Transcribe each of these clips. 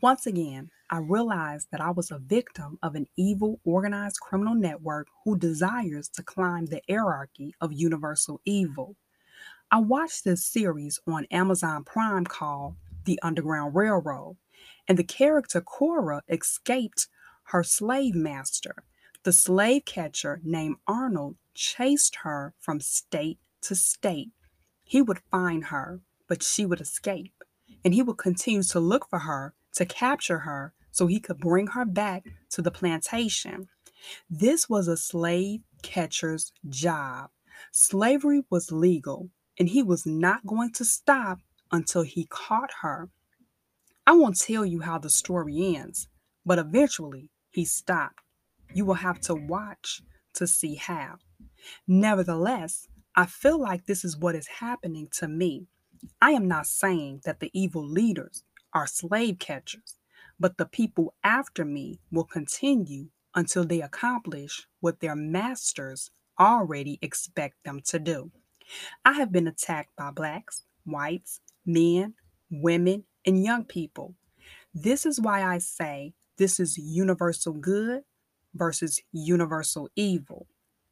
Once again, I realized that I was a victim of an evil, organized criminal network who desires to climb the hierarchy of universal evil. I watched this series on Amazon Prime called The Underground Railroad, and the character Cora escaped her slave master. The slave catcher named Arnold chased her from state to state. He would find her, but she would escape, and he would continue to look for her to capture her so he could bring her back to the plantation. This was a slave catcher's job. Slavery was legal, and he was not going to stop until he caught her. I won't tell you how the story ends, but eventually he stopped. You will have to watch to see how. Nevertheless, I feel like this is what is happening to me. I am not saying that the evil leaders are slave catchers, but the people after me will continue until they accomplish what their masters already expect them to do. I have been attacked by blacks, whites, men, women, and young people. This is why I say this is universal good versus universal evil.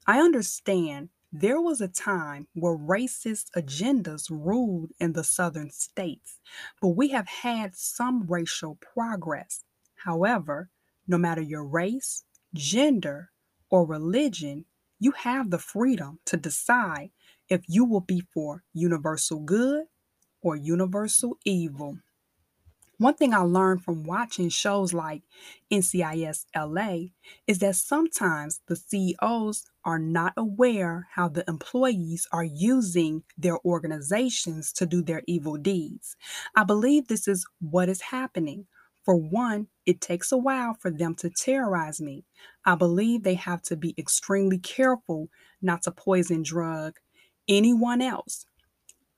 I understand there was a time where racist agendas ruled in the southern states, but we have had some racial progress. However, no matter your race, gender, or religion, you have the freedom to decide if you will be for universal good or universal evil. One thing I learned from watching shows like NCIS LA is that sometimes the CEOs are not aware how the employees are using their organizations to do their evil deeds. I believe this is what is happening. For one, it takes a while for them to terrorize me. I believe they have to be extremely careful not to poison drug anyone else.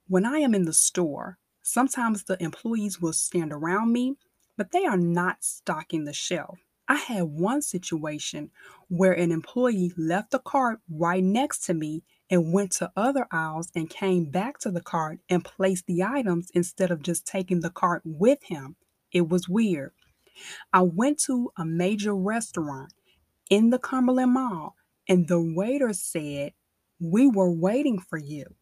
When I am in the store, Sometimes the employees will stand around me, but they are not stocking the shelf. I had one situation where an employee left the cart right next to me and went to other aisles and came back to the cart and placed the items instead of just taking the cart with him. It was weird. I went to a major restaurant in the Cumberland Mall and the waiter said, We were waiting for you.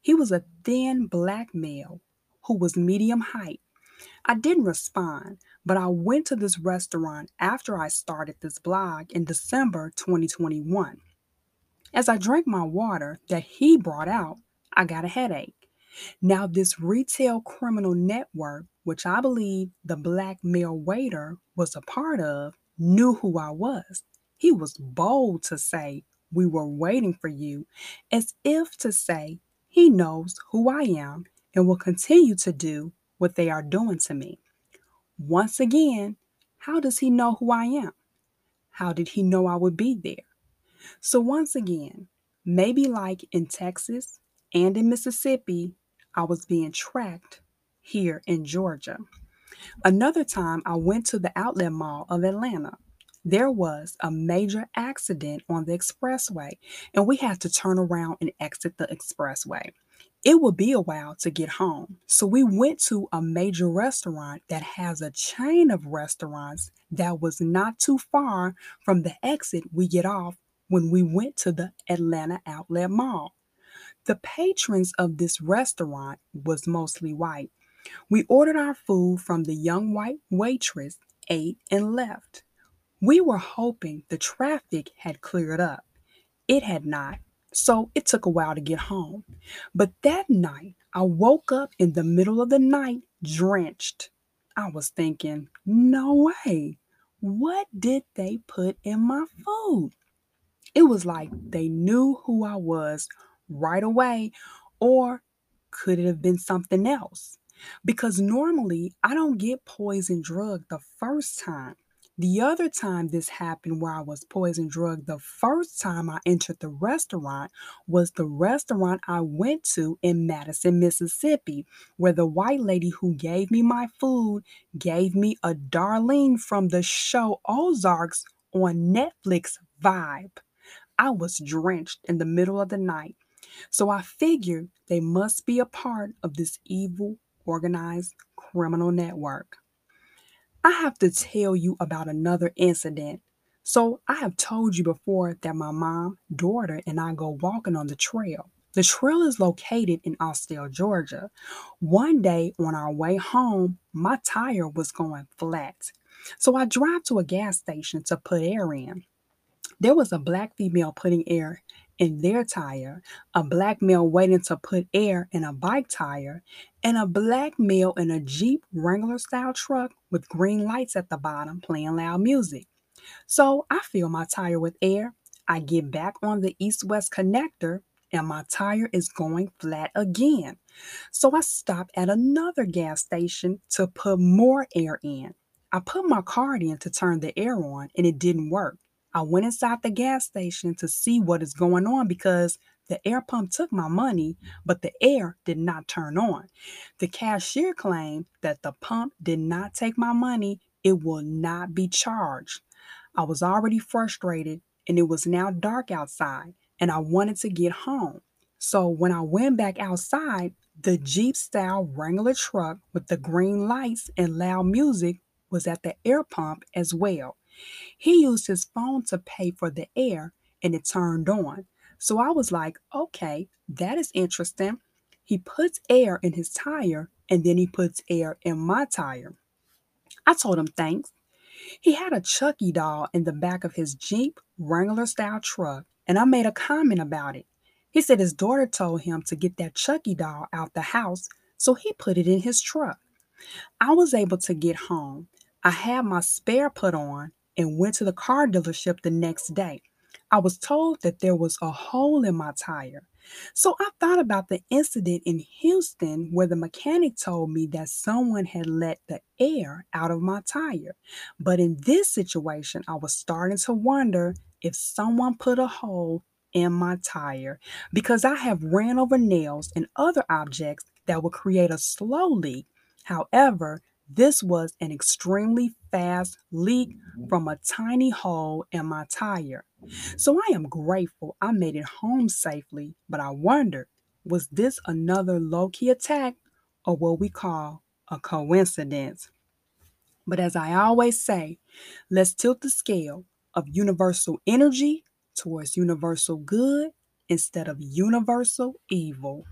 He was a thin black male who was medium height. I didn't respond, but I went to this restaurant after I started this blog in December 2021. As I drank my water that he brought out, I got a headache. Now, this retail criminal network, which I believe the black male waiter was a part of, knew who I was. He was bold to say, We were waiting for you, as if to say, He knows who I am and will continue to do what they are doing to me. Once again, how does he know who I am? How did he know I would be there? So, once again, maybe like in Texas and in Mississippi, I was being tracked here in Georgia. Another time, I went to the outlet mall of Atlanta. There was a major accident on the expressway, and we had to turn around and exit the expressway it would be a while to get home. So we went to a major restaurant that has a chain of restaurants that was not too far from the exit we get off when we went to the Atlanta Outlet Mall. The patrons of this restaurant was mostly white. We ordered our food from the young white waitress, ate, and left. We were hoping the traffic had cleared up. It had not. So it took a while to get home. But that night, I woke up in the middle of the night drenched. I was thinking, no way. What did they put in my food? It was like they knew who I was right away, or could it have been something else? Because normally I don't get poison drug the first time. The other time this happened where I was poison drugged, the first time I entered the restaurant was the restaurant I went to in Madison, Mississippi, where the white lady who gave me my food gave me a Darlene from the show Ozarks on Netflix vibe. I was drenched in the middle of the night. So I figured they must be a part of this evil, organized criminal network. I have to tell you about another incident. So, I have told you before that my mom, daughter, and I go walking on the trail. The trail is located in Austell, Georgia. One day on our way home, my tire was going flat. So I drive to a gas station to put air in. There was a black female putting air in their tire, a black male waiting to put air in a bike tire, and a black male in a Jeep Wrangler style truck with green lights at the bottom playing loud music. So I fill my tire with air. I get back on the east west connector, and my tire is going flat again. So I stop at another gas station to put more air in. I put my card in to turn the air on, and it didn't work. I went inside the gas station to see what is going on because the air pump took my money, but the air did not turn on. The cashier claimed that the pump did not take my money, it will not be charged. I was already frustrated and it was now dark outside and I wanted to get home. So when I went back outside, the Jeep style Wrangler truck with the green lights and loud music was at the air pump as well. He used his phone to pay for the air and it turned on. So I was like, okay, that is interesting. He puts air in his tire and then he puts air in my tire. I told him thanks. He had a Chucky doll in the back of his Jeep Wrangler style truck, and I made a comment about it. He said his daughter told him to get that Chucky doll out the house, so he put it in his truck. I was able to get home. I had my spare put on and went to the car dealership the next day. I was told that there was a hole in my tire. So I thought about the incident in Houston where the mechanic told me that someone had let the air out of my tire. But in this situation, I was starting to wonder if someone put a hole in my tire because I have ran over nails and other objects that would create a slow leak. However, this was an extremely fast leak mm-hmm. from a tiny hole in my tire. So I am grateful I made it home safely, but I wondered was this another low key attack or what we call a coincidence? But as I always say, let's tilt the scale of universal energy towards universal good instead of universal evil.